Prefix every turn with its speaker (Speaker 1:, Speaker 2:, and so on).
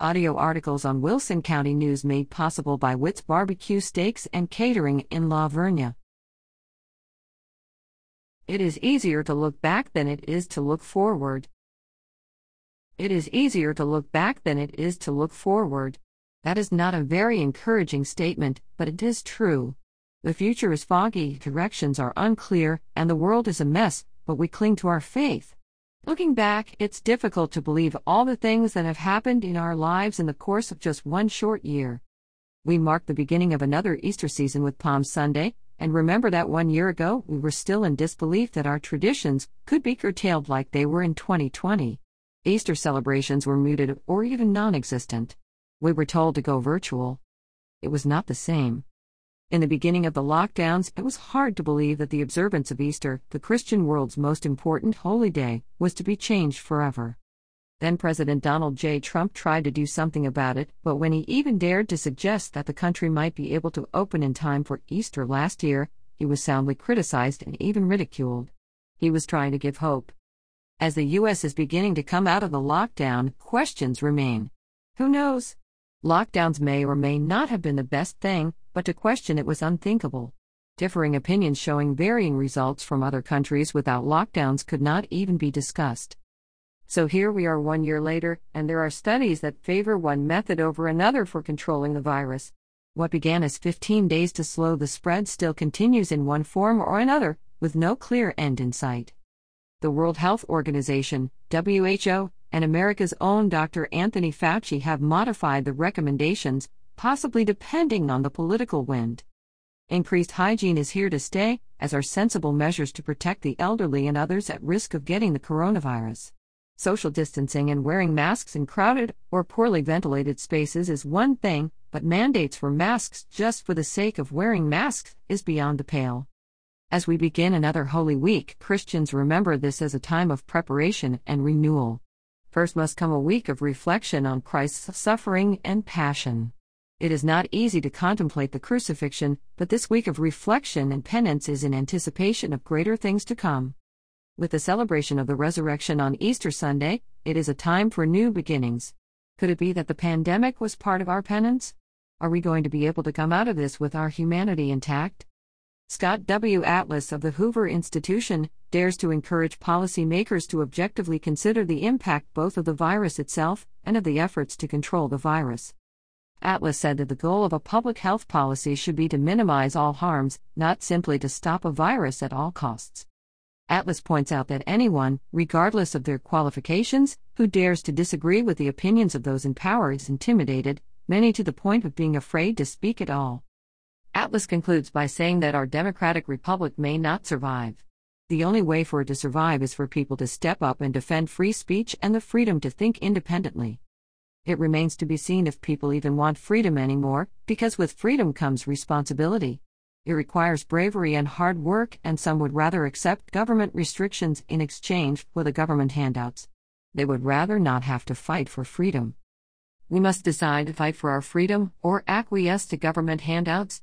Speaker 1: Audio articles on Wilson County News made possible by Witt's Barbecue Steaks and Catering in La Vernia. It is easier to look back than it is to look forward. It is easier to look back than it is to look forward. That is not a very encouraging statement, but it is true. The future is foggy, directions are unclear, and the world is a mess, but we cling to our faith. Looking back, it's difficult to believe all the things that have happened in our lives in the course of just one short year. We mark the beginning of another Easter season with Palm Sunday, and remember that one year ago we were still in disbelief that our traditions could be curtailed like they were in 2020. Easter celebrations were muted or even non existent. We were told to go virtual. It was not the same. In the beginning of the lockdowns, it was hard to believe that the observance of Easter, the Christian world's most important holy day, was to be changed forever. Then President Donald J. Trump tried to do something about it, but when he even dared to suggest that the country might be able to open in time for Easter last year, he was soundly criticized and even ridiculed. He was trying to give hope. As the U.S. is beginning to come out of the lockdown, questions remain. Who knows? Lockdowns may or may not have been the best thing, but to question it was unthinkable. Differing opinions showing varying results from other countries without lockdowns could not even be discussed. So here we are one year later, and there are studies that favor one method over another for controlling the virus. What began as 15 days to slow the spread still continues in one form or another, with no clear end in sight. The World Health Organization, WHO, and America's own Dr. Anthony Fauci have modified the recommendations, possibly depending on the political wind. Increased hygiene is here to stay, as are sensible measures to protect the elderly and others at risk of getting the coronavirus. Social distancing and wearing masks in crowded or poorly ventilated spaces is one thing, but mandates for masks just for the sake of wearing masks is beyond the pale. As we begin another Holy Week, Christians remember this as a time of preparation and renewal. First must come a week of reflection on Christ's suffering and passion. It is not easy to contemplate the crucifixion, but this week of reflection and penance is in anticipation of greater things to come. With the celebration of the resurrection on Easter Sunday, it is a time for new beginnings. Could it be that the pandemic was part of our penance? Are we going to be able to come out of this with our humanity intact? Scott W. Atlas of the Hoover Institution dares to encourage policymakers to objectively consider the impact both of the virus itself and of the efforts to control the virus. Atlas said that the goal of a public health policy should be to minimize all harms, not simply to stop a virus at all costs. Atlas points out that anyone, regardless of their qualifications, who dares to disagree with the opinions of those in power is intimidated, many to the point of being afraid to speak at all. Atlas concludes by saying that our democratic republic may not survive. The only way for it to survive is for people to step up and defend free speech and the freedom to think independently. It remains to be seen if people even want freedom anymore, because with freedom comes responsibility. It requires bravery and hard work, and some would rather accept government restrictions in exchange for the government handouts. They would rather not have to fight for freedom. We must decide to fight for our freedom or acquiesce to government handouts,